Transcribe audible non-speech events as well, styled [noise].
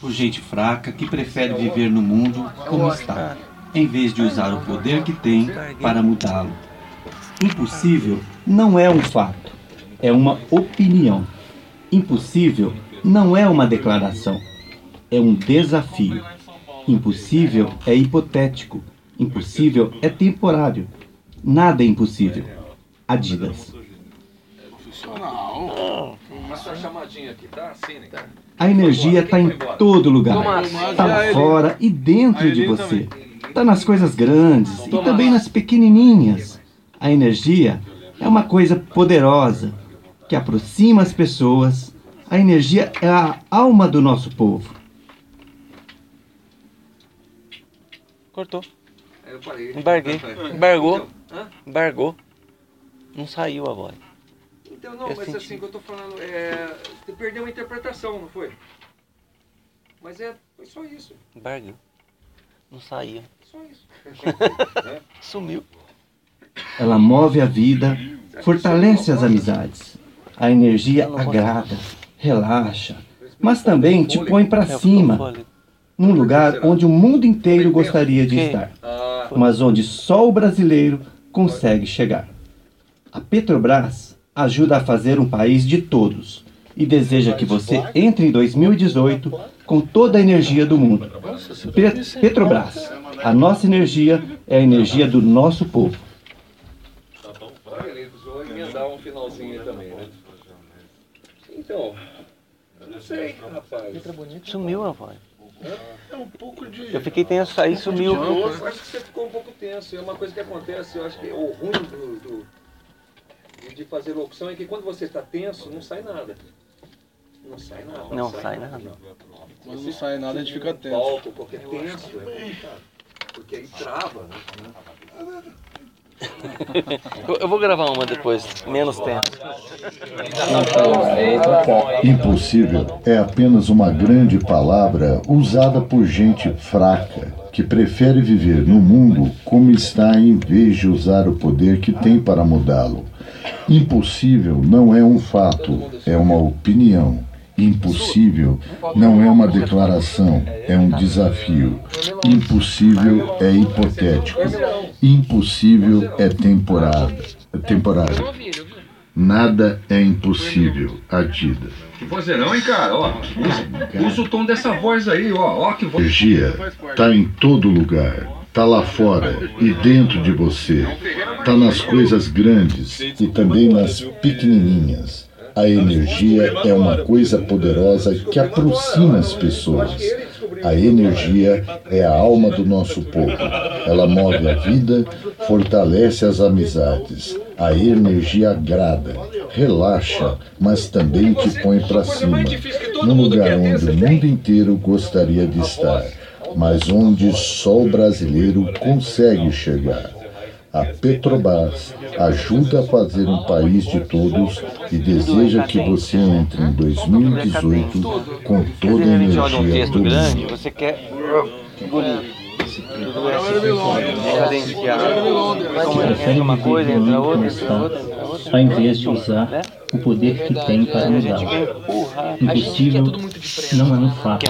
por gente fraca que prefere viver no mundo como está, em vez de usar o poder que tem para mudá-lo. Impossível não é um fato, é uma opinião. Impossível não é uma declaração, é um desafio. Impossível é hipotético, impossível é temporário. Nada é impossível. Adidas. A energia está em todo lugar. Está lá fora e dentro de você. Está nas coisas grandes e também nas pequenininhas. A energia é uma coisa poderosa que aproxima as pessoas. A energia é a alma do nosso povo. Cortou. Eu parei. Embarguei. Embargou. Embargou. Não saiu a voz. Então, não, Eu mas senti. assim que eu tô falando, é, você perdeu a interpretação, não foi? Mas é, foi só isso, Embargou. Não saiu. só isso. [laughs] Sumiu. Ela move a vida, fortalece as amizades. A energia agrada, relaxa, mas também te põe para É, cima, num lugar onde o mundo inteiro gostaria de estar, Ah, mas onde só o brasileiro consegue chegar. A Petrobras ajuda a fazer um país de todos e deseja que você entre em 2018 com toda a energia do mundo. Pe- Petrobras, a nossa energia é a energia do nosso povo. emendar um finalzinho aí também, né? Então, eu não sei, rapaz. Sumiu a voz. Eu fiquei tenso, aí sumiu. Eu acho que você ficou um pouco tenso. É uma coisa que acontece, eu acho que o ruim do, do- de- fazer locução é que quando você está tenso, não sai nada. Não sai nada. Não sai nada. Quando não sai nada, a gente fica tenso. Palco, qualquer tenso, é complicado. Porque aí trava, né? [laughs] Eu, eu vou gravar uma depois, menos tempo. Impossível é apenas uma grande palavra usada por gente fraca que prefere viver no mundo como está em vez de usar o poder que tem para mudá-lo. Impossível não é um fato, é uma opinião. Impossível não é uma declaração, é um desafio. Impossível é hipotético. Impossível é temporário. É temporário. Nada é impossível. Adidas. Que vozeirão, hein, cara? Ó, usa, usa o tom dessa voz aí, ó. Ó, que voz. Energia está em todo lugar. Está lá fora e dentro de você. Está nas coisas grandes e também nas pequenininhas. A energia é uma coisa poderosa que aproxima as pessoas. A energia é a alma do nosso povo. Ela move a vida, fortalece as amizades. A energia agrada, relaxa, mas também te põe para cima, num lugar onde o mundo inteiro gostaria de estar, mas onde só o brasileiro consegue chegar. A Petrobras ajuda a fazer um país de todos e deseja que você entre em 2018 com toda a energia do mundo. você quer engolir. Tudo é cadenciado. Entra uma coisa, entra outra, entra outra, entra outra. ao invés de usar Né? o poder que tem para empurrar. Impossível não é um fato,